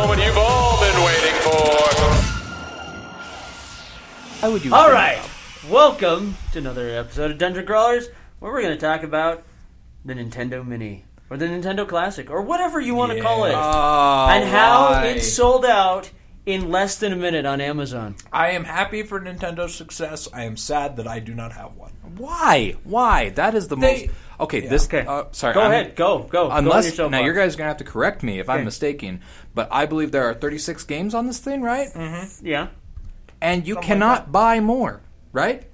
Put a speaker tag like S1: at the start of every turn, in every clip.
S1: Moment you've all been waiting for.
S2: How would you?
S3: All right, welcome to another episode of Dungeon Crawlers, where we're going to talk about the Nintendo Mini or the Nintendo Classic or whatever you want to call it, oh, and how
S2: why?
S3: it sold out in less than a minute on Amazon.
S4: I am happy for Nintendo's success. I am sad that I do not have one.
S2: Why? Why? That is the
S4: They-
S2: most. Okay, this.
S3: Okay.
S2: Uh, sorry.
S3: Go
S2: I'm-
S3: ahead, go, go. go on your
S2: Unless
S3: soapbox.
S2: now, you guys are gonna have to correct me if I'm mistaken, but I believe there are 36 games on this thing, right?
S3: yeah.
S2: And you
S4: Something
S2: cannot
S4: that.
S2: buy more, right?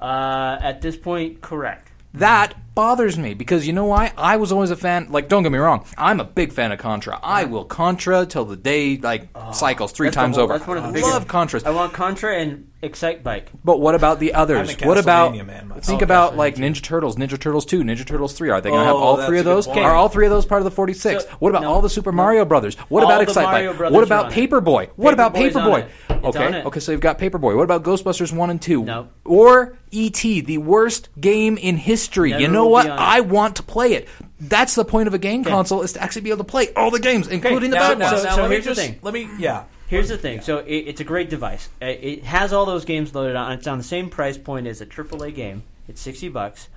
S3: Uh, at this point, correct.
S2: That bothers me because you know why? I was always a fan. Like, don't get me wrong, I'm a big fan of Contra. I will Contra till the day like oh, cycles three times
S3: whole-
S2: over.
S3: That's one of the
S2: I
S3: biggest.
S2: love Contras.
S3: I want Contra and Excitebike.
S2: But what about the others?
S4: I'm a
S2: What about
S4: man
S2: think
S4: Oh,
S2: about like
S4: too.
S2: Ninja Turtles, Ninja Turtles two, Ninja Turtles three? Are they going to have
S4: Oh,
S2: all three of those?
S4: point.
S2: Are all three of those part of the forty six?
S3: So-
S2: what about
S3: no,
S2: all the Super
S3: no.
S2: Mario Brothers? What
S3: All
S2: about
S3: the
S2: Excitebike?
S3: Brothers
S2: What about
S3: on it.
S2: Paperboy? What about Paperboy?
S3: it. It's on
S2: Okay, okay, so you've got Paperboy. What about Ghostbusters one and two?
S3: No.
S2: Or E.T., the worst game in history. you
S3: Never
S2: know what?
S3: be on it.
S2: I want to play it. That's the point of a game console is to actually be able to play all the games, including the
S4: Now,
S2: bad
S4: now,
S2: ones.
S3: So-
S4: now,
S3: so
S4: let me
S3: here's the thing.
S4: let me yeah.
S3: Here's the thing. So it, it's a great device. It has all those games loaded on. It's on the same price point as a AAA game. It's sixty bucks.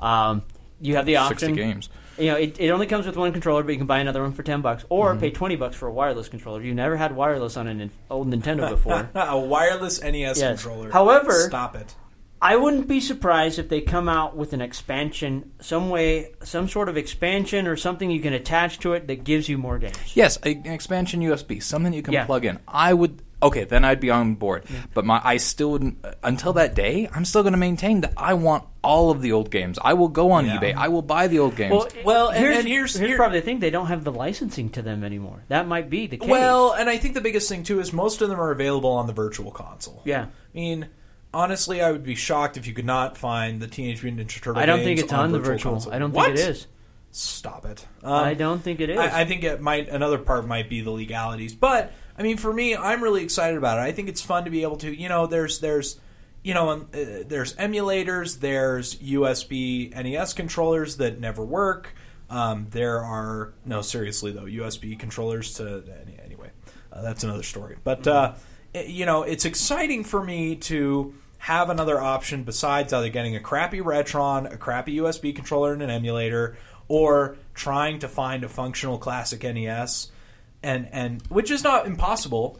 S3: Um, you have the option.
S2: 60 games.
S3: You know, it, it only comes with one controller, but you can buy another one for ten bucks, or
S2: Mm-hmm.
S3: pay twenty bucks for a wireless controller. You never had wireless on an old Nintendo before.
S4: a wireless NES
S3: Yes.
S4: controller.
S3: However-
S4: stop it.
S3: I wouldn't be surprised if they come out with an expansion, some way, some sort of expansion or something you can attach to it that gives you more games.
S2: Yes, a- an expansion USB, something you can
S3: Yeah.
S2: plug in. I would okay, then I'd be on board. But my I still wouldn't uh, until that day. I'm still going to maintain that I want all of the old games. I will go on
S4: Yeah.
S2: eBay. I will buy the old games.
S4: Well, and-
S3: here's,
S4: and here's-
S3: here's
S4: here-
S3: probably the thing: they don't have the licensing to them anymore. That might be the case.
S4: Well, and I think the biggest thing too is most of them are available on the virtual console.
S3: yeah.
S4: I mean, honestly, I would be shocked if you could not find the Teenage Mutant Ninja Turtle.
S3: I don't think it's on, the
S4: virtual console.
S3: I don't
S4: What?
S3: think it is.
S4: Stop it. Um,
S3: I don't think it is.
S4: I, I think it might. Another part might be the legalities, but I mean, for me, I'm really excited about it. I think it's fun to be able to, you know, there's there's, you know, um, uh, there's emulators, there's USB NES controllers that never work. Um, there are no, seriously though, USB controllers to anyway. Uh, that's another story. But uh, it- you know, it's exciting for me to have another option besides either getting a crappy Retron, a crappy USB controller, and an emulator, or trying to find a functional classic NES, and and which is not impossible.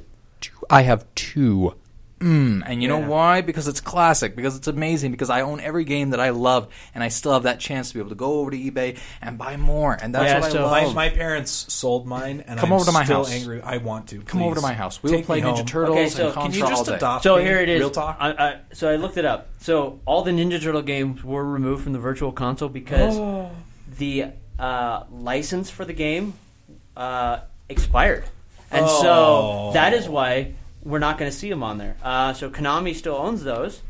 S2: I have two. Mm, and you
S4: Yeah.
S2: know why? Because it's classic. Because it's amazing. Because I own every game that I love, and I still have that chance to be able to go over to eBay and buy more. And that's
S3: Yeah,
S2: what
S3: so
S2: I
S4: My,
S2: love.
S4: my parents sold mine, and
S2: Come
S4: I'm
S2: over to my
S4: still
S2: house.
S4: angry. I want to.
S2: Come over to my house. We will play Ninja
S4: home.
S2: Turtles
S3: Okay, so
S2: and
S3: can
S4: Can you just
S2: all day.
S4: adopt
S3: so here it is.
S4: Real talk.
S3: I, I, so I looked it up. So all the Ninja Turtle games were removed from the Virtual Console because
S4: Oh.
S3: the uh, license for the game uh, expired, and
S4: Oh.
S3: so that is why we're not going to see them on there. Uh, so Konami still owns those.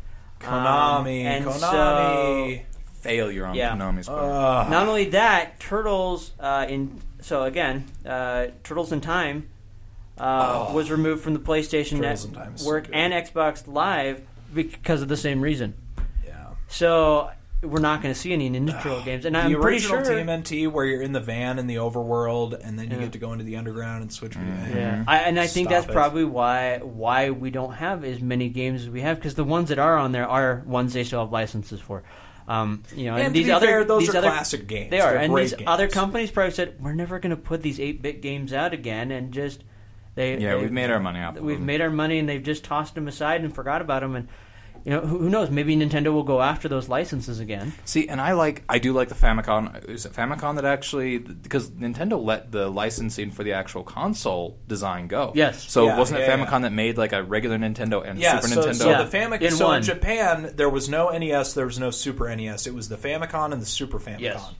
S3: Um,
S4: Konami,
S3: and
S4: Konami.
S2: Failure on
S3: Yeah.
S2: Konami's part.
S4: Ugh.
S3: Not only that, Turtles uh, in so again, uh, Turtles in Time uh, was removed from the PlayStation
S4: Oh. Turtles in Time is so
S3: Network and Xbox Live because of the same reason.
S4: yeah.
S3: So we're not going to see any Ninja Turtle games, and
S4: the
S3: I'm pretty
S4: original
S3: sure.
S4: TMNT, where you're in the van in the overworld, and then you
S3: Yeah.
S4: get to go into the underground and switch.
S3: Yeah, I, and I think
S4: Stop
S3: that's
S4: it.
S3: probably why why we don't have as many games as we have because the ones that are on there are ones they still have licenses for. Um, you know,
S4: And
S3: and,
S4: to
S3: these
S4: be
S3: other
S4: fair, those
S3: these
S4: are
S3: other,
S4: classic games.
S3: They are,
S4: They're
S3: and
S4: great
S3: these
S4: games.
S3: other companies probably said we're never going to put these eight bit games out again, and just they
S2: Yeah,
S3: they-
S2: we've made our money off of
S3: We've
S2: them.
S3: made our money, and they've just tossed them aside and forgot about them, and. You know, who, who knows? Maybe Nintendo will go after those licenses again.
S2: See, and I like, I do like the Famicom. Is it Famicom that actually, because Nintendo let the licensing for the actual console design go.
S3: Yes.
S2: So
S4: Yeah,
S2: wasn't it
S4: yeah,
S2: Famicom
S4: yeah.
S2: that made like a regular Nintendo and
S4: Yeah,
S2: Super
S4: so,
S2: Nintendo?
S4: so
S3: Yeah.
S4: the Famicom.
S3: In
S4: So
S3: one.
S4: in Japan, there was no NES, there was no Super NES. It was the Famicom and the Super Famicom.
S3: Yes.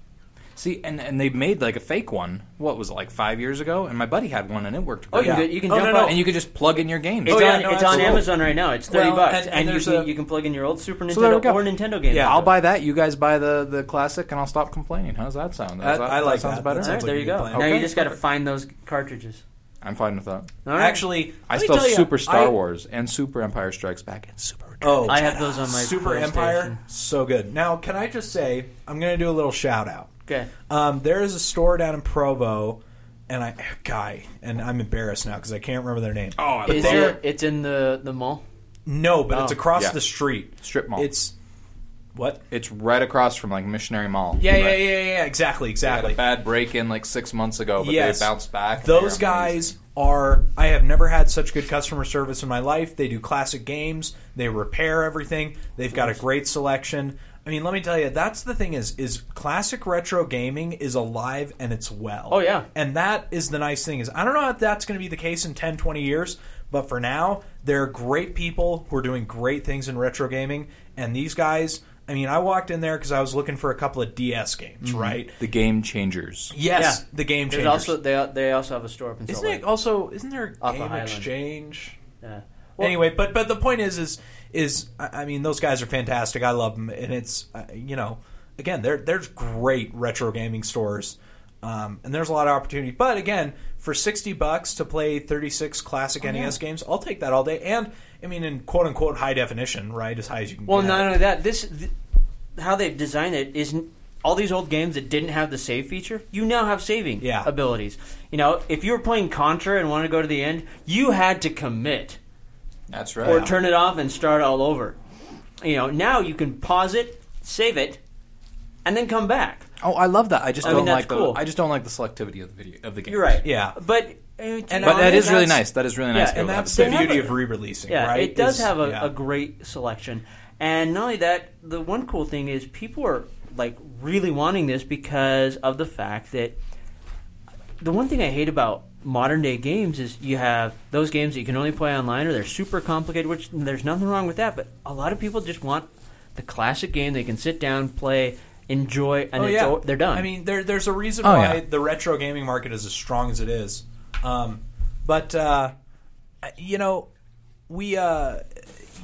S2: See, and, and they made like a fake one. What was it like five years ago? And my buddy had one, and it worked.
S3: Oh,
S2: great.
S3: you can, you can
S4: Oh,
S3: jump
S4: no, no.
S3: out,
S2: and you could just plug in your games.
S3: It's
S4: Oh, yeah,
S3: on
S4: no,
S3: it's on. Amazon right now. It's thirty
S4: Well,
S3: bucks,
S4: and-
S3: and,
S4: and
S3: you can
S4: a-
S3: you can plug in your old Super
S2: So there we
S3: Nintendo
S2: go.
S3: or Nintendo game.
S4: Yeah.
S2: I'll buy that. You guys buy the the classic, and I'll stop complaining. How does that sound? Does
S4: I-
S2: that,
S4: I like
S2: sounds
S4: that.
S2: better.
S4: That
S3: All right,
S4: sounds like
S3: there you go.
S4: plan.
S3: Now
S2: Okay,
S3: you just got to find those cartridges.
S2: I'm fine with that.
S3: All right.
S4: Actually,
S2: I
S4: let me
S2: still
S4: tell you,
S2: Super Star
S4: I-
S2: Wars and Super Empire Strikes Back and Super.
S4: Oh,
S3: I have those on my
S4: Super Empire, so good. Now, can I just say, I'm going to do a little shout out.
S3: Okay.
S4: Um, there is a store down in Provo, and I guy, and I'm embarrassed now because I can't remember their name.
S2: Oh, I
S3: Is
S2: love
S4: They're-
S3: it? It's in the the mall.
S4: No, but it's
S3: Oh.
S4: across
S2: Yeah.
S4: the street.
S2: Strip mall.
S4: It's what?
S2: It's right across from like Missionary Mall.
S4: Yeah, yeah,
S2: Right.
S4: yeah, yeah. Exactly,
S2: They had
S4: exactly.
S2: a bad break in like six months ago, but
S4: Yes.
S2: they bounced back. and
S4: Those
S2: they're
S4: guys
S2: amazing.
S4: are. I have never had such good customer service in my life. They do classic games. They repair everything. They've got a great selection. I mean, let me tell you, that's the thing is is classic retro gaming is alive and it's well.
S3: Oh, yeah.
S4: And that is the nice thing is I don't know if that's going to be the case in 10, 20 years, but for now, they're great people who are doing great things in retro gaming and these guys I mean, I walked in there because I was looking for a couple of DS games, mm-hmm. right?
S2: the game changers.
S4: Yes,
S3: Yeah.
S4: the game
S3: There's
S4: changers.
S3: also they they also have a store up in Salt
S4: Isn't
S3: Lake.
S4: it also? Isn't there
S3: Off of
S4: game
S3: Highland.
S4: exchange?
S3: Yeah.
S4: anyway, but but the point is is is I mean those guys are fantastic. I love them, and it's uh, you know again there there's great retro gaming stores, um, and there's a lot of opportunity. But again, for sixty bucks to play thirty six classic NES games, I'll take that all day. And I mean in quote unquote high definition, right, as high as you can.
S3: Well,
S4: get.
S3: not only that, this th- how they've designed it is all these old games that didn't have the save feature. You now have saving
S4: Yeah.
S3: abilities. You know, if you were playing Contra and wanted to go to the end, you had to commit
S2: That's right.
S3: or turn it off and start all over. You know, now you can pause it, save it, and then come back.
S2: oh, I love that. I just
S3: I
S2: don't
S3: mean, that's
S2: like the.
S3: cool.
S2: I just don't like the selectivity of the video of the game.
S3: You're right.
S4: Yeah.
S3: but uh,
S4: And
S2: But that
S3: honest,
S2: is really nice. That is really nice.
S3: Yeah,
S4: and
S2: able to have
S4: that's
S2: the
S4: the
S3: They have
S4: beauty
S3: a-
S4: of re-releasing.
S3: Yeah,
S4: right?
S3: it does
S4: is-
S3: have a,
S4: yeah.
S3: a great selection. And not only that, the one cool thing is people are like really wanting this because of the fact that the one thing I hate about modern day games is you have those games that you can only play online or they're super complicated, which there's nothing wrong with that, but a lot of people just want the classic game they can sit down, play, enjoy, and
S4: oh,
S3: it's
S4: yeah.
S3: o- they're done.
S4: I mean, there, there's a reason
S2: Oh,
S4: why
S2: yeah.
S4: the retro gaming market is as strong as it is. Um, but uh, you know, we uh,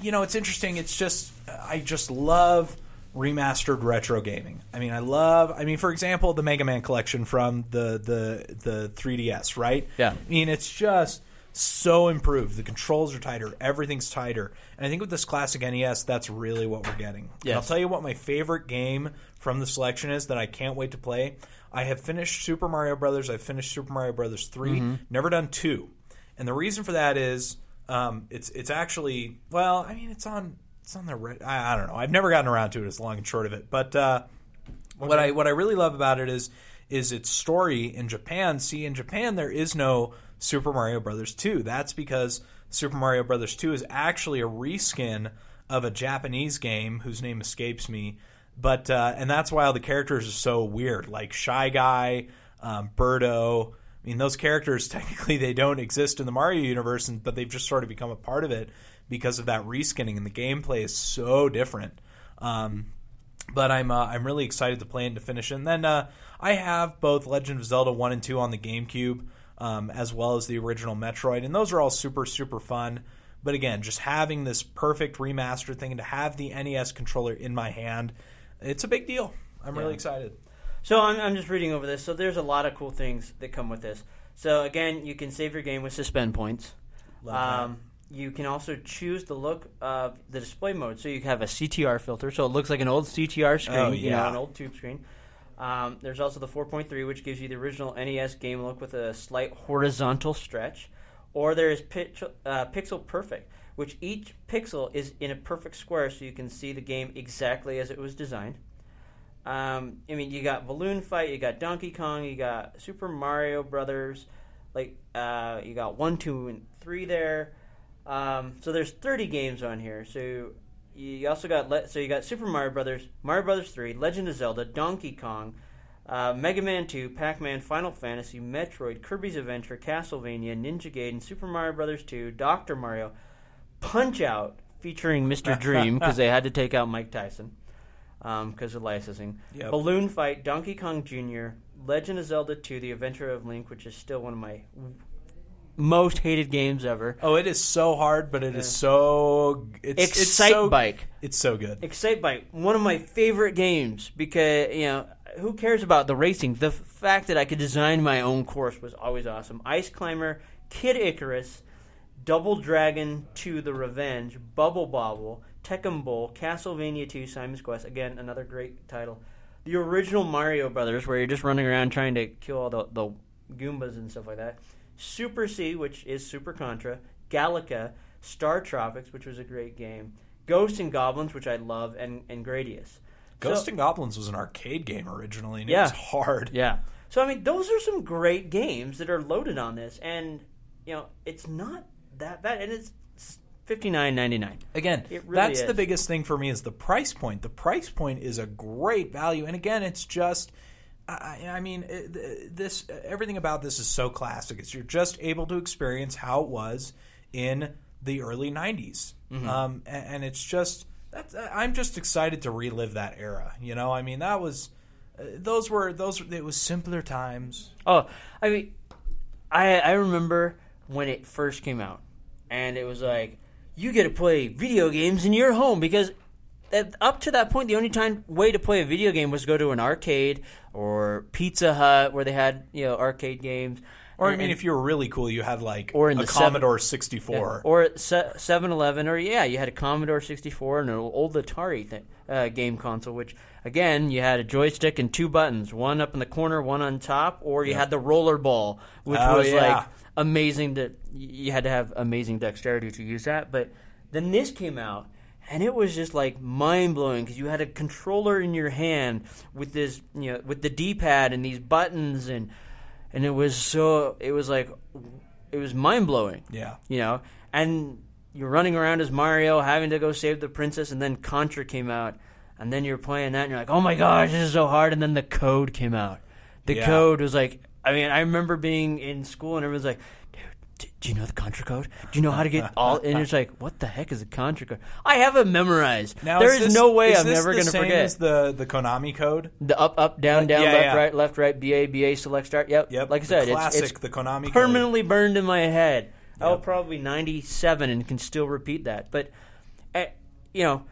S4: you know, it's interesting. It's just I just love remastered retro gaming. I mean, I love. I mean, for example, the Mega Man collection from the the the 3DS, right?
S3: Yeah.
S4: I mean, it's just so improved. The controls are tighter. Everything's tighter. And I think with this classic NES, that's really what we're getting. Yeah. I'll tell you what my favorite game from the selection is that I can't wait to play. I have finished Super Mario Brothers. I've finished Super Mario Brothers 3 Never done two, and the reason for that is um, it's it's actually well, I mean, it's on it's on the re- I, I don't know. I've never gotten around to it. As long and short of it, but uh, what I what I really love about it is is its story in Japan. See, in Japan there is no Super Mario Brothers 2. That's because Super Mario Brothers 2 is actually a reskin of a Japanese game whose name escapes me. But uh, and that's why all the characters are so weird, like Shy Guy, um, Birdo. I mean, those characters technically they don't exist in the Mario universe, and, but they've just sort of become a part of it because of that reskinning, and the gameplay is so different. Um, but I'm uh, I'm really excited to play and to finish. it. And then uh, I have both Legend of Zelda one and two on the GameCube, um, as well as the original Metroid, and those are all super super fun. But again, just having this perfect remastered thing and to have the NES controller in my hand, it's a big deal. I'm really excited.
S3: So I'm, I'm just reading over this. So there's a lot of cool things that come with this. So again, you can save your game with suspend points. Um, you can also choose the look of the display mode. So you have a CTR filter, so it looks like an old CTR screen,
S4: Oh,
S3: you know, an old tube screen. Um, there's also the 4.3, which gives you the original NES game look with a slight horizontal stretch. Or there is pitch, uh, Pixel Perfect, which each pixel is in a perfect square, so you can see the game exactly as it was designed. Um, I mean, you got Balloon Fight, you got Donkey Kong, you got Super Mario Brothers, like uh, you got one, two, and three there. Um, so there's 30 games on here. So you also got le- so you got Super Mario Brothers, Mario Brothers 3, Legend of Zelda, Donkey Kong, uh, Mega Man 2, Pac-Man, Final Fantasy, Metroid, Kirby's Adventure, Castlevania, Ninja Gaiden, Super Mario Brothers 2, Doctor Mario, Punch Out featuring Mr. Dream because they had to take out Mike Tyson Um, because of licensing.
S4: Yep.
S3: Balloon Fight, Donkey Kong Jr., Legend of Zelda 2, The Adventure of Link, which is still one of my most hated games ever.
S4: Oh, it is so hard, but it is so it's it's so,
S3: Bike.
S4: It's so good.
S3: Excitebike, one of my favorite games because you know who cares about the racing? The f- fact that I could design my own course was always awesome. Ice Climber, Kid Icarus, Double Dragon 2: The Revenge, Bubble Bobble, Tecmo Bowl, Castlevania 2: Simon's Quest. Again, another great title. The original Mario Brothers, where you're just running around trying to kill all the, the Goombas and stuff like that. Super C, which is Super Contra. Galaga, Star Tropics, which was a great game. Ghosts and Goblins, which I love, and, and Gradius.
S4: Ghost
S3: So-
S4: and Goblins was an arcade game originally, and
S3: Yeah.
S4: it was hard.
S3: yeah. So I mean, those are some great games that are loaded on this, and you know, it's not that bad, and it's fifty nine ninety nine.
S4: Again,
S3: really
S4: that's
S3: is.
S4: the biggest thing for me is the price point. The price point is a great value, and again, it's just. I, I mean, this everything about this is so classic. It's you're just able to experience how it was in the early '90s,
S3: Mm-hmm.
S4: um, and, and it's just that's, I'm just excited to relive that era. You know, I mean, that was uh, those were those. It was simpler times.
S3: Oh, I mean, I I remember when it first came out, and it was like you get to play video games in your home because up to that point, the only time way to play a video game was to go to an arcade or Pizza Hut where they had you know arcade games.
S4: Or I mean,
S3: and-
S4: if you were really cool, you had like
S3: Or in
S4: a
S3: the
S4: Commodore 64.
S3: or at se- 7-Eleven, or yeah, you had a Commodore 64 and an old Atari th- uh, game console, which again you had a joystick and two buttons, one up in the corner, one on top, or you had the roller ball, which
S4: Oh,
S3: was
S4: yeah.
S3: like amazing. That you had to have amazing dexterity to use that. But then this came out. And it was just like mind blowing because you had a controller in your hand with this, you know, with the D pad and these buttons, and and it was so, it was like, it was mind blowing
S4: yeah.
S3: you know, and you're running around as Mario, having to go save the princess, and then Contra came out, and then you're playing that, and you're like, oh my gosh, this is so hard, and then the code came out. The
S4: Yeah.
S3: code was like, I mean, I remember being in school, and everyone's like, Do you know the Contra code? Do you know how to get all? And it's like, what the heck is a Contra code? I have it memorized.
S4: Now,
S3: there
S4: is
S3: is
S4: this-
S3: no way
S4: is
S3: I'm
S4: this
S3: never
S4: the
S3: going to
S4: same
S3: forget.
S4: As the the Konami code.
S3: the up, up, down, down,
S4: yeah,
S3: left,
S4: yeah.
S3: right, left, right, BA, BA, select, start. Yep.
S4: Yep,
S3: Like I
S4: the
S3: said,
S4: classic,
S3: it's, it's
S4: the Konami code.
S3: permanently burned in my head. I was
S4: Yep.
S3: probably 97 and can still repeat that. But, uh, you know,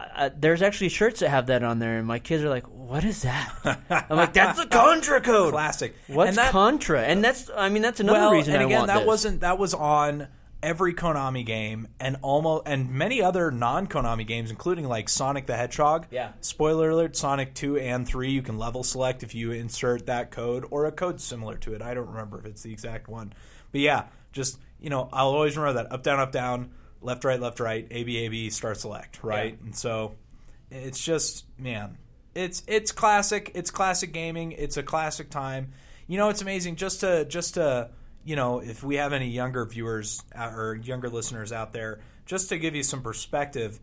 S3: uh, there's actually shirts that have that on there, and my kids are like, "What is that?" I'm like, "That's the Contra code."
S4: Classic.
S3: What's
S4: And that-
S3: Contra? And that's, I mean, that's another
S4: well,
S3: reason
S4: and
S3: I
S4: again,
S3: want
S4: that
S3: this.
S4: wasn't that was on every Konami game and almost and many other non Konami games, including like Sonic the Hedgehog.
S3: Yeah.
S4: Spoiler alert: Sonic two and three, you can level select if you insert that code or a code similar to it. I don't remember if it's the exact one, but yeah, just you know, I'll always remember that up down up down, left right left right, A B A B start select right, and so it's just man it's it's classic it's classic gaming it's a classic time. You know it's amazing just to just to you know if we have any younger viewers uh, or younger listeners out there just to give you some perspective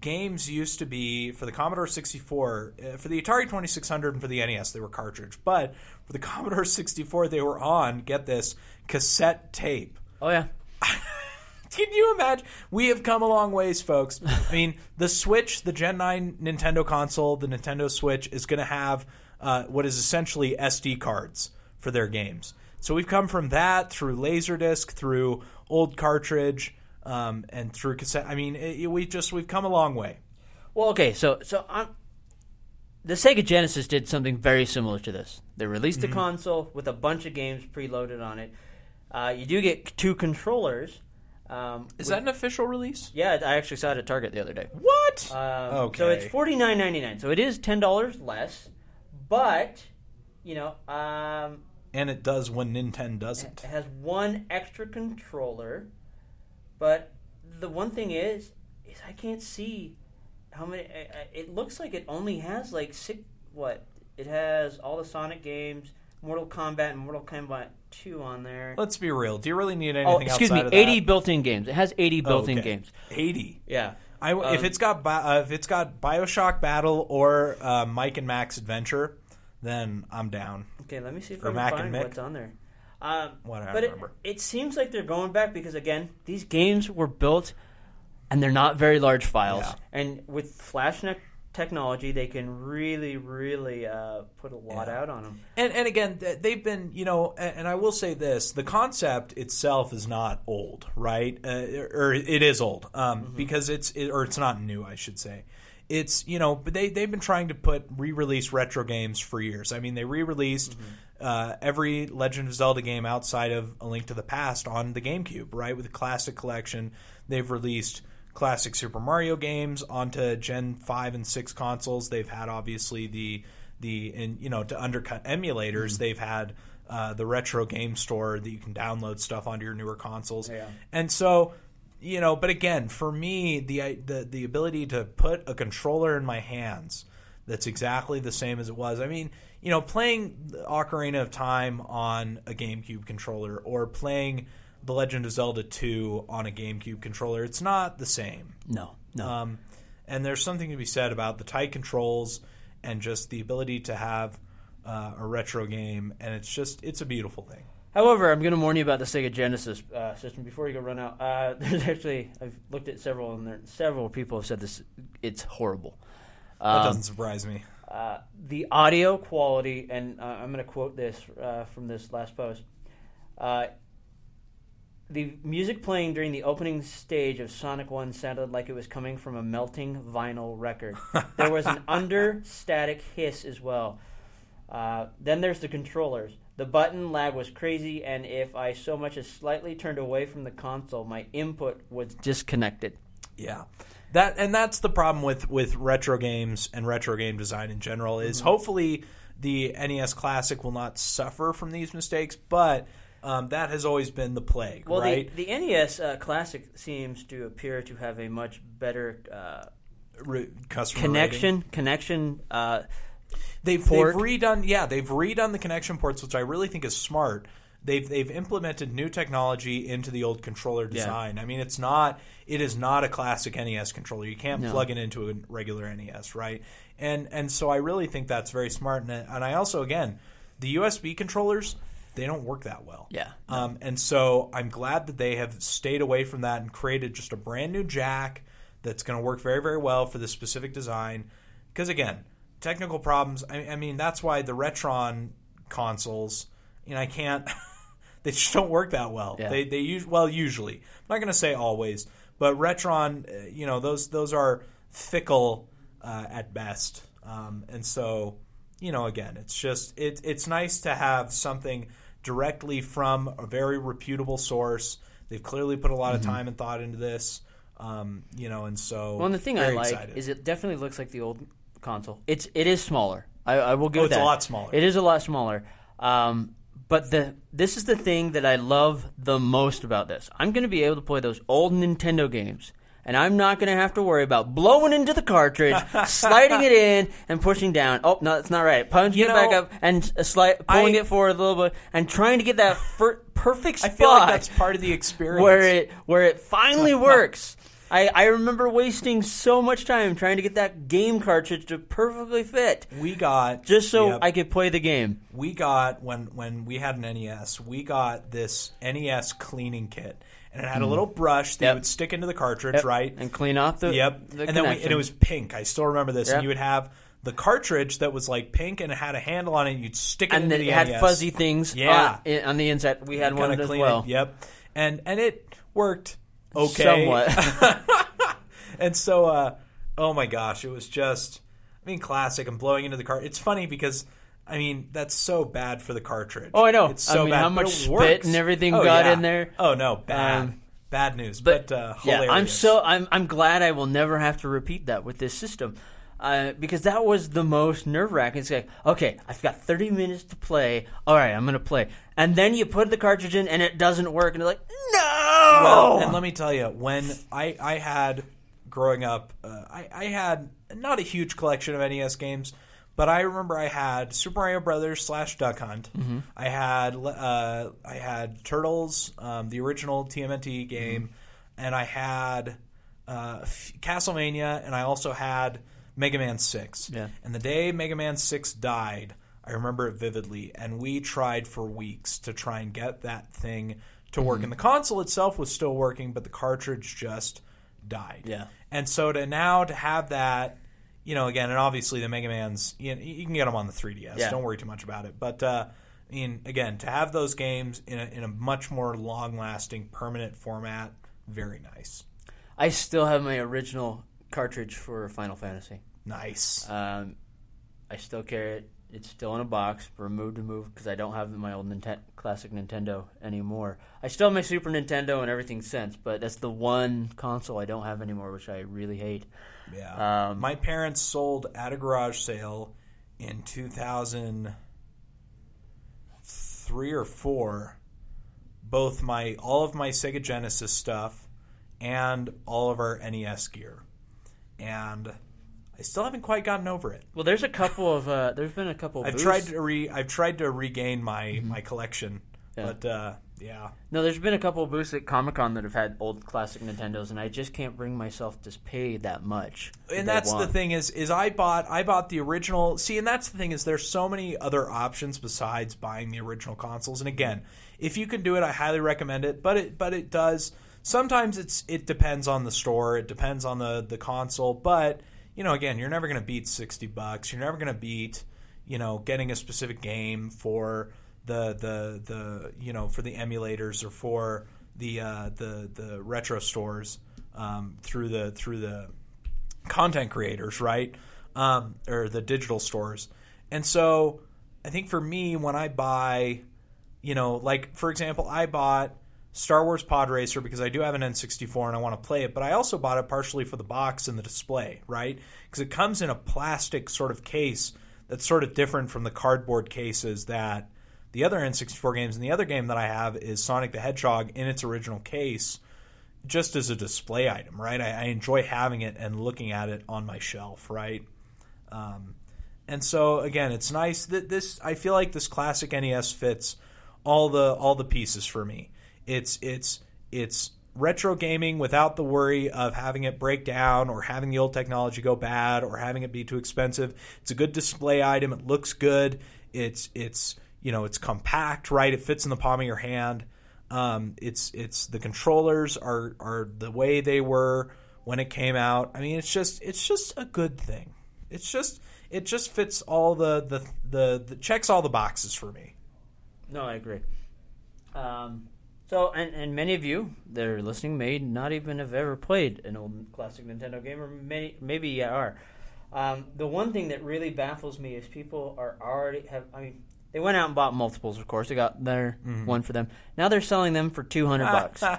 S4: games used to be for the commodore 64 uh, for the atari 2600 and for the nes they were cartridge but for the commodore 64 they were on get this cassette tape.
S3: Oh yeah.
S4: can you imagine? We have come a long ways, folks. I mean, the Switch, the Gen 9 Nintendo console, the Nintendo Switch is going to have uh, what is essentially SD cards for their games. So we've come from that through Laserdisc, through old cartridge, um, and through cassette. I mean, it, we just we've come a long way.
S3: Well, okay, so so um, the Sega Genesis did something very similar to this. They released
S4: Mm-hmm.
S3: a console with a bunch of games preloaded on it. Uh, you do get two controllers. Um,
S4: Is that an official release?
S3: yeah, I actually saw it at Target the other day.
S4: What?
S3: Um,
S4: okay.
S3: So it's forty nine ninety nine. So it is ten dollars less, but you know, um,
S4: and it does when Nintendo doesn't.
S3: it has one extra controller. But the one thing is, is I can't see how many. I- I- It looks like it only has like six, what? It has all the Sonic games, Mortal Kombat, and Mortal Kombat 2 on there.
S4: Let's be real. Do you really need anything
S3: Oh, excuse me, 80 built-in games. It has 80
S4: Oh,
S3: built-in
S4: okay.
S3: games.
S4: 80.
S3: Yeah.
S4: I, if
S3: Um,
S4: it's got uh, if it's got Bioshock Battle or uh, Mike and Max Adventure, then I'm down.
S3: Okay, let me see if
S4: Or
S3: I can
S4: Mac
S3: find what's on there. Um,
S4: What I
S3: but it,
S4: remember.
S3: it seems like they're going back because again, these games were built and they're not very large files.
S4: Yeah.
S3: And with FlashNet technology, they can really, really uh, put a lot
S4: Yeah.
S3: out on them.
S4: And and again, they've been you know, and, I will say this: the concept itself is not old, right? Uh, or it is old um, because it's it, or it's not new, I should say. It's you know, but they they've been trying to put re-release retro games for years. I mean, they re-released. Uh, every Legend of Zelda game outside of A Link to the Past on the GameCube, right? With the Classic Collection, they've released classic Super Mario games onto Gen five and six consoles. They've had obviously the the and you know to undercut emulators, they've had uh, the retro game store that you can download stuff onto your newer consoles.
S3: Yeah.
S4: And so, you know, but again, for me, the the the ability to put a controller in my hands that's exactly the same as it was. I mean, you know, playing Ocarina of Time on a GameCube controller or playing The Legend of Zelda 2 on a GameCube controller, it's not the same.
S3: No, no.
S4: Um, and there's something to be said about the tight controls and just the ability to have uh, a retro game, and it's just it's a beautiful thing.
S3: However, I'm going to warn you about the Sega Genesis uh, system before you go run out. Uh, there's actually I've looked at several, and there several people have said this. It's horrible.
S4: That
S3: Um,
S4: doesn't surprise me.
S3: uh, the audio quality, and uh, I'm going to quote this uh, from this last post. The music playing during the opening stage of Sonic 1 sounded like it was coming from a melting vinyl record. there was an under static hiss as well. Uh, then there's the controllers. The button lag was crazy, and if I so much as slightly turned away from the console, my input was disconnected.
S4: Yeah. That and that's the problem with with retro games and retro game design in general is
S3: Mm-hmm.
S4: hopefully the NES Classic will not suffer from these mistakes, but um, that has always been the plague,
S3: Well,
S4: right?
S3: the, the NES uh, Classic seems to appear to have a much better uh,
S4: Re- customer
S3: connection.
S4: rating.
S3: Connection. Uh,
S4: They've,
S3: port.
S4: they've redone, yeah, they've redone the connection ports, which I really think is smart. They've they've implemented new technology into the old controller design. I mean, it's not it is not a classic NES controller. You can't
S3: No.
S4: plug it into a regular NES, right? And and so I really think that's very smart. And, and I also again, the USB controllers they don't work that well.
S3: Yeah.
S4: Um, and so I'm glad that they have stayed away from that and created just a brand new jack that's going to work very, very well for this specific design. Because again, technical problems. I, I mean, that's why the Retron consoles, you know, I can't. they just don't work that well.
S3: Yeah.
S4: They they use well usually. I'm not going to say always, but Retron, uh, you know, those those are fickle uh, at best. Um, and so, you know, again, it's just it, it's nice to have something directly from a very reputable source. They've clearly put a lot of time and thought into this. Um, you know, and so
S3: Mm-hmm. well, and the thing I
S4: very
S3: like
S4: excited.
S3: is it definitely looks like the old console. It's it is smaller. I, I will give
S4: Oh,
S3: it
S4: it's a lot smaller.
S3: It is a lot smaller. Um, but the this is the thing that I love the most about this. I'm going to be able to play those old Nintendo games. And I'm not going to have to worry about blowing into the cartridge, sliding it in, and pushing down. Oh, no, that's not right. Punching
S4: You
S3: it back up and uh, sli- pulling
S4: I-
S3: it forward a little bit, and trying to get that fir- perfect
S4: I feel like that's part of the experience.
S3: where it where it finally works. I, I remember wasting so much time trying to get that game cartridge to perfectly fit,
S4: we got
S3: just so
S4: Yep.
S3: I could play the game.
S4: we got when when we had an NES, we got this NES cleaning kit, and it had a little brush that.
S3: Yep.
S4: you would stick into the cartridge,
S3: Yep.
S4: right?
S3: And clean off the
S4: yep.
S3: the
S4: and then we, and it was pink. I still remember this.
S3: Yep.
S4: And you would have the cartridge that was like pink and it had a handle on it. and You'd stick it
S3: and
S4: into
S3: then
S4: the
S3: it had
S4: NES.
S3: fuzzy things
S4: Yeah.
S3: on, on the inside. We had one
S4: Kinda
S3: as
S4: clean
S3: well.
S4: It. Yep. And and it worked okay.
S3: Somewhat.
S4: And so, uh, oh my gosh, it was just, I mean, classic. I'm blowing into the car. It's funny because, I mean, that's so bad for the cartridge.
S3: Oh, I know.
S4: It's
S3: I
S4: so
S3: mean,
S4: bad.
S3: how much
S4: it
S3: spit
S4: works.
S3: and everything
S4: Oh,
S3: got
S4: yeah.
S3: in there.
S4: Oh no, bad,
S3: Um,
S4: bad news. But, uh, hilarious.
S3: yeah, I'm so I'm I'm glad I will never have to repeat that with this system. Uh, because that was the most nerve wracking. It's like, okay, I've got 30 minutes to play. All right, I'm gonna play, and then you put the cartridge in, and it doesn't work, and you're like, no.
S4: Well, and let me tell you, when I, I had growing up, uh, I, I had not a huge collection of NES games, But I remember I had Super Mario Brothers slash Duck Hunt.
S3: Mm-hmm.
S4: I had uh, I had Turtles, um, the original TMNT game,
S3: Mm-hmm.
S4: and I had uh, F- Castlevania, and I also had Mega Man Six.
S3: Yeah.
S4: And the day Mega Man Six died, I remember it vividly, and we tried for weeks to try and get that thing to work.
S3: Mm-hmm.
S4: And the console itself was still working, but the cartridge just died.
S3: Yeah.
S4: And so to now to have that, you know, again, and obviously the Mega Man's, you, know, you can get them on the 3DS.
S3: Yeah.
S4: Don't worry too much about it. But uh, I mean, again, to have those games in a, in a much more long-lasting, permanent format, very nice.
S3: I still have my original cartridge for Final Fantasy.
S4: Nice.
S3: Um, I still carry it. It's still in a box, removed to move because I don't have my old classic Nintendo anymore. I still have my Super Nintendo and everything since, but that's the one console I don't have anymore, which I really hate.
S4: Yeah.
S3: Um,
S4: My parents sold at a garage sale in 2003 or 4 both my all of my Sega Genesis stuff and all of our NES gear. And I still haven't quite gotten over it.
S3: Well, there's a couple of uh, there's been a couple. Of
S4: I've
S3: booths-
S4: tried to re I've tried to regain my my collection,
S3: Yeah.
S4: but uh, yeah.
S3: No, there's been a couple of booths at Comic Con that have had old classic Nintendos, and I just can't bring myself to pay that much.
S4: and that's the thing is is I bought I bought the original. See, and that's the thing is there's so many other options besides buying the original consoles. And again, if you can do it, I highly recommend it. But it but it does sometimes it's it depends on the store. It depends on the the console. But you know, again, you're never going to beat sixty bucks. You're never going to beat you know getting a specific game for the the the you know for the emulators or for the uh, the the retro stores um, through the through the content creators, right? Um, or the digital stores. And so I think for me, when I buy, you know, like for example, I bought Star Wars Pod Racer because I do have an N64 and I want to play it, but I also bought it partially for the box and the display, right? Because it comes in a plastic sort of case that's sort of different from the cardboard cases that the other N64 games and the other game that I have is Sonic the Hedgehog in its original case just as a display item, right? I, I enjoy having it and looking at it on my shelf, right? Um, and so again, it's nice that this. I feel like this classic NES fits all the all the pieces for me. It's it's it's retro gaming without the worry of having it break down or having the old technology go bad or having it be too expensive. It's a good display item. It looks good. It's it's you know it's compact, right? It fits in the palm of your hand. Um, it's it's the controllers are are the way they were when it came out. I mean, it's just it's just a good thing. It's just it just fits all the the the, the checks all the boxes for me.
S3: No, I agree. Um, so, and, and many of you that are listening may not even have ever played an old classic Nintendo game, or may, maybe you are. Um, the one thing that really baffles me is people are already have. I mean, they went out and bought multiples. Of course, they got their
S4: Mhm.
S3: one for them. Now they're selling them for two hundred bucks.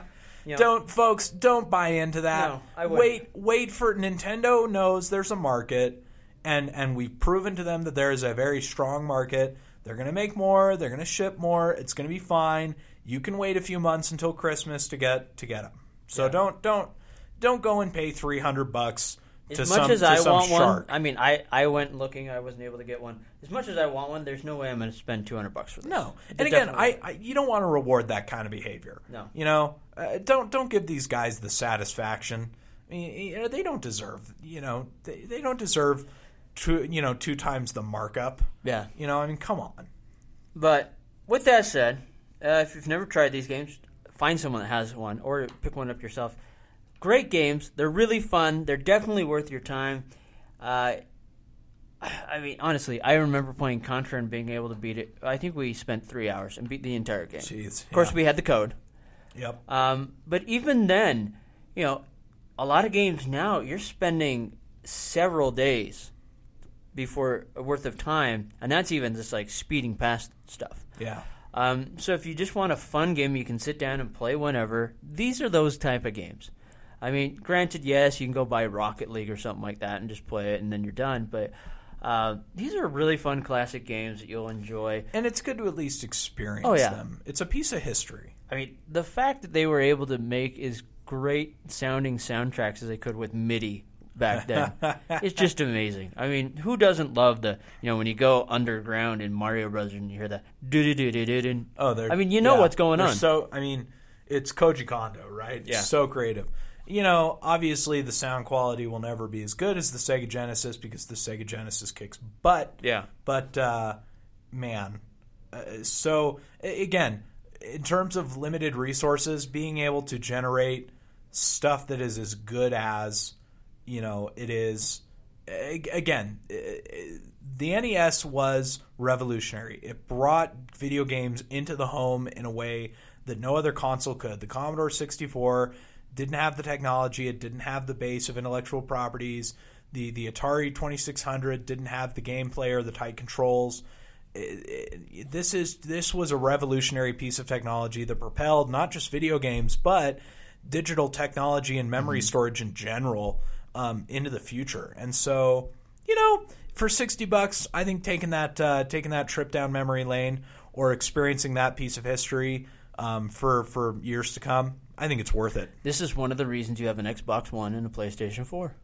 S3: You know,
S4: Don't folks don't buy into that.
S3: No,
S4: wait wait for Nintendo knows there's a market and and we've proven to them that there is a very strong market. They're going to make more, they're going to ship more, it's going to be fine. You can wait a few months until Christmas to get to get them. So don't don't don't go and pay 300 bucks
S3: As
S4: to
S3: much
S4: some
S3: as
S4: to
S3: I want
S4: shark.
S3: one, I mean, I, I went looking, I wasn't able to get one. As much as I want one, there's no way I'm going to spend 200 bucks for this.
S4: No,
S3: It
S4: and again, I, I you don't want to reward that kind of behavior.
S3: No.
S4: you know, uh, don't don't give these guys the satisfaction. I mean, you know, they don't deserve. You know, they, they don't deserve two you know two times the markup.
S3: Yeah.
S4: You know, I mean, come on.
S3: But with that said, uh, if you've never tried these games, find someone that has one or pick one up yourself. Great games. They're really fun. They're definitely worth your time. Uh, I mean, honestly, I remember playing Contra and being able to beat it. I think we spent three hours and beat the entire game.
S4: Jeez,
S3: of course,
S4: yeah.
S3: we had the code.
S4: Yep.
S3: Um, but even then, you know, a lot of games now you're spending several days before worth of time, and that's even just like speeding past stuff.
S4: Yeah.
S3: Um, so if you just want a fun game you can sit down and play whenever, these are those type of games. I mean, granted, yes, you can go buy Rocket League or something like that and just play it, and then you're done. But uh, these are really fun classic games that you'll enjoy.
S4: And it's good to at least experience
S3: Oh, yeah.
S4: them. It's a piece of history.
S3: I mean, the fact that they were able to make as great sounding soundtracks as they could with MIDI back then. it's just amazing. I mean, who doesn't love the you know when you go underground in Mario Brothers and you hear the do do do do do do.
S4: Oh, they're.
S3: I mean, you know
S4: yeah,
S3: what's going on.
S4: So I mean, it's Koji Kondo, right?
S3: Yeah.
S4: So creative. You know, obviously the sound quality will never be as good as the Sega Genesis because the Sega Genesis kicks butt.
S3: Yeah.
S4: But uh, man, uh, so again, in terms of limited resources, being able to generate stuff that is as good as you know it is again the NES was revolutionary. It brought video games into the home in a way that no other console could. The Commodore 64 didn't have the technology, it didn't have the base of intellectual properties. The the Atari 2600 didn't have the gameplay or the tight controls. It- it- this is this was a revolutionary piece of technology that propelled not just video games but digital technology and memory mm-hmm. storage in general um, into the future. And so, you know, for sixty bucks, I think taking that uh, taking that trip down memory lane or experiencing that piece of history um, for for years to come, I think it's worth it.
S3: This is one of the reasons you have an Xbox One and a PlayStation Four.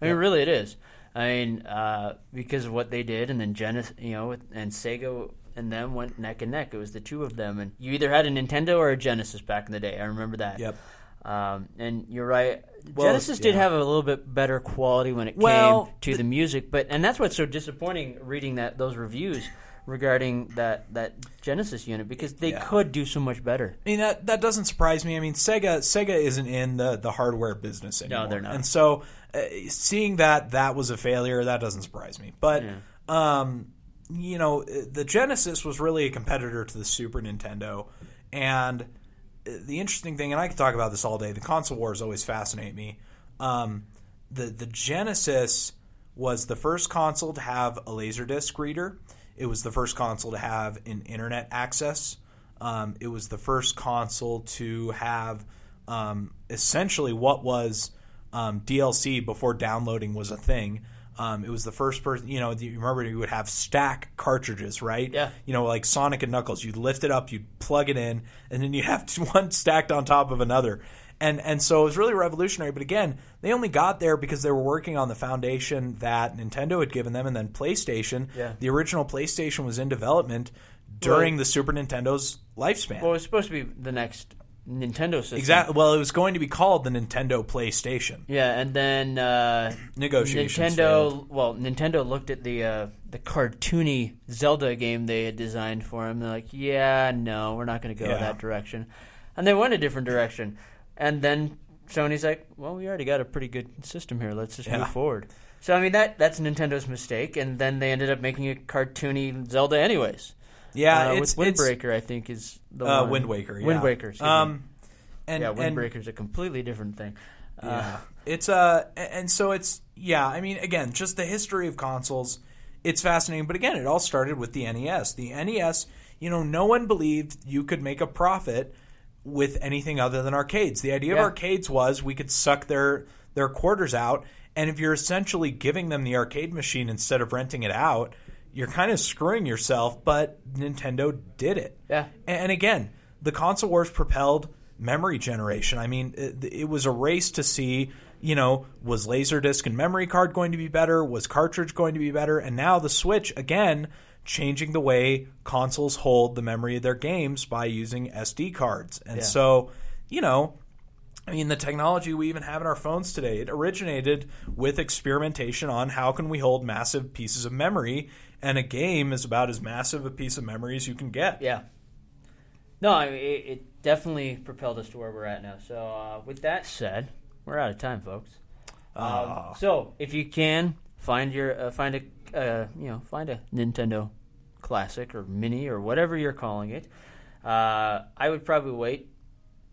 S3: I mean, really, it is. I mean, uh, because of what they did, and then Genesis, you know, and Sega and them went neck and neck. It was the two of them, and you either had a Nintendo or a Genesis back in the day. I remember that.
S4: Yep.
S3: Um, and you're right.
S4: Well,
S3: Genesis did
S4: yeah.
S3: have a little bit better quality when it
S4: Well,
S3: came to the, music, but and that's what's so disappointing reading that those reviews regarding that that Genesis unit because they
S4: Yeah.
S3: could do so much better.
S4: I mean that that doesn't surprise me. I mean Sega Sega isn't in the the hardware business anymore.
S3: No, they're not.
S4: And so uh, seeing that that was a failure, that doesn't surprise me. But um, you know, the Genesis was really a competitor to the Super Nintendo, and the interesting thing, and I could talk about this all day. The console wars always fascinate me. Um, the the Genesis was the first console to have a Laserdisc reader. It was the first console to have an internet access. Um, it was the first console to have um, essentially what was um, DLC before downloading was a thing. Um, it was the first person, you know, you remember you would have stack cartridges, right?
S3: Yeah.
S4: You know, like Sonic and Knuckles. You'd lift it up, you'd plug it in, and then you have one stacked on top of another. And and so it was really revolutionary. But again, they only got there because they were working on the foundation that Nintendo had given them, and then PlayStation.
S3: Yeah.
S4: The original PlayStation was in development during the Super Nintendo's lifespan.
S3: Well, it was supposed to be the next Nintendo system.
S4: exactly. Well, it was going to be called the Nintendo PlayStation.
S3: Yeah, and then uh,
S4: Negotiations
S3: Nintendo.
S4: failed.
S3: Well, Nintendo looked at the uh, the cartoony Zelda game they had designed for him. They're like, "Yeah, no, we're not going to go
S4: Yeah.
S3: that direction," and they went a different direction. And then Sony's like, "Well, we already got a pretty good system here. Let's just
S4: Yeah.
S3: move forward." So I mean that that's Nintendo's mistake, and then they ended up making a cartoony Zelda anyways.
S4: Yeah,
S3: uh,
S4: it's,
S3: with Windbreaker, I think is the
S4: uh,
S3: one.
S4: Wind Waker. Yeah.
S3: Wind Waker.
S4: Um, and
S3: yeah,
S4: and-
S3: Windbreaker's a completely different thing. Uh,
S4: Yeah. It's uh and so it's yeah, I mean again, just the history of consoles, it's fascinating, but again, it all started with the NES. The NES, you know, no one believed you could make a profit with anything other than arcades. The idea
S3: Yeah.
S4: of arcades was we could suck their their quarters out, and if you're essentially giving them the arcade machine instead of renting it out, you're kind of screwing yourself, but Nintendo did it.
S3: Yeah.
S4: And, again, the console wars propelled memory generation. I mean, it, it was a race to see, you know, was Laserdisc and memory card going to be better? Was cartridge going to be better? And now the Switch, again, changing the way consoles hold the memory of their games by using SD cards. And
S3: Yeah.
S4: so, you know, I mean, the technology we even have in our phones today, it originated with experimentation on how can we hold massive pieces of memory, and a game is about as massive a piece of memory as you can get.
S3: Yeah. No, I mean, it, it definitely propelled us to where we're at now. So, uh, with that said, we're out of time, folks. Um, so, if you can find your uh, find a uh, you know find a Nintendo Classic or Mini or whatever you're calling it, uh, I would probably wait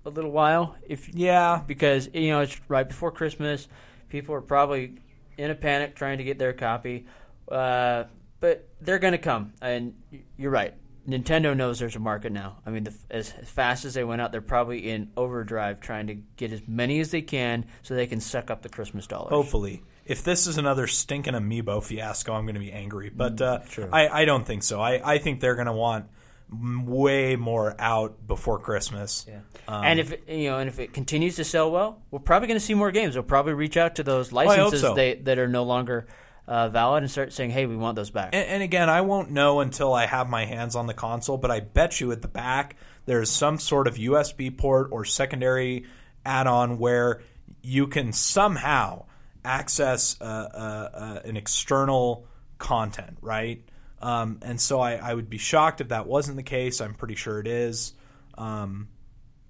S3: a little while if
S4: Yeah.
S3: because you know it's right before Christmas. People are probably in a panic trying to get their copy, uh, but they're going to come. And you're right. Nintendo knows there's a market now. I mean, the, as, as fast as they went out, they're probably in overdrive trying to get as many as they can so they can suck up the Christmas dollars.
S4: Hopefully. If this is another stinking amiibo fiasco, I'm going to be angry. But uh. I, I don't think so. I, I think they're going to want way more out before Christmas.
S5: Yeah.
S4: Um,
S5: and if it, you know, and if it continues to sell well, we're probably going to see more games. We'll probably reach out to those
S4: hope
S5: licenses
S4: so.
S5: they, that are no longer uh, valid and start saying, "Hey, we want those back."
S4: And, and again, I won't know until I have my hands on the console, but I bet you at the back there's some sort of USB port or secondary add on where you can somehow access uh, uh, uh, an external content, right? Um, and so I, I would be shocked if that wasn't the case. I'm pretty sure it is. Um,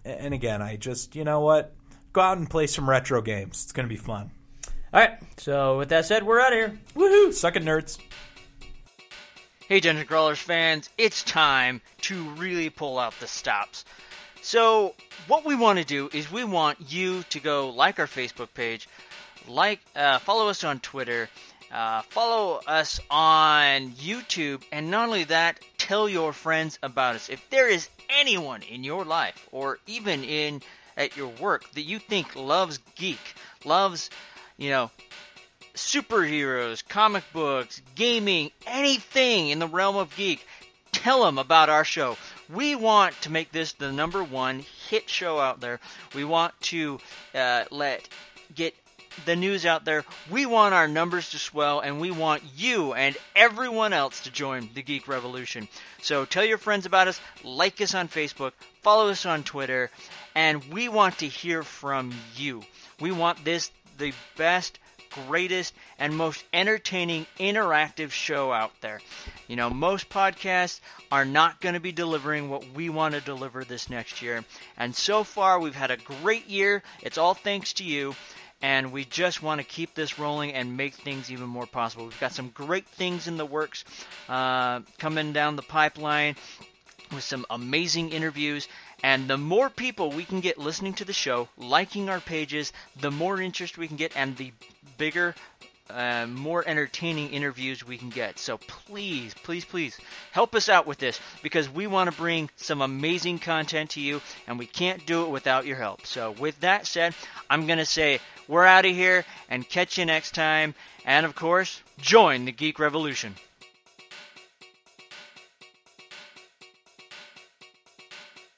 S4: and again, I just, you know what? Go out and play some retro games. It's going to be fun.
S5: All right. So with that said, we're out of here.
S4: Woohoo! Suck it, nerds.
S3: Hey, Dungeon Crawlers fans, it's time to really pull out the stops. So, what we want to do is we want you to go like our Facebook page, like, uh, follow us on Twitter, uh, follow us on YouTube, and not only that, tell your friends about us. If there is anyone in your life, or even in at your work, that you think loves geek, loves, you know, superheroes, comic books, gaming, anything in the realm of geek, tell them about our show. We want to make this the number one hit show out there. We want to uh, let get the news out there. We want our numbers to swell, and we want you and everyone else to join the Geek Revolution. So tell your friends about us, like us on Facebook, follow us on Twitter, and we want to hear from you. We want this the best greatest and most entertaining interactive show out there. You know, most podcasts are not going to be delivering what we want to deliver this next year. And so far, we've had a great year. It's all thanks to you. And we just want to keep this rolling and make things even more possible. We've got some great things in the works uh, coming down the pipeline with some amazing interviews. And the more people we can get listening to the show, liking our pages, the more interest we can get, and the bigger, uh, more entertaining interviews we can get. So please, please, please help us out with this because we want to bring some amazing content to you, and we can't do it without your help. So, with that said, I'm going to say we're out of here and catch you next time. And of course, join the Geek Revolution.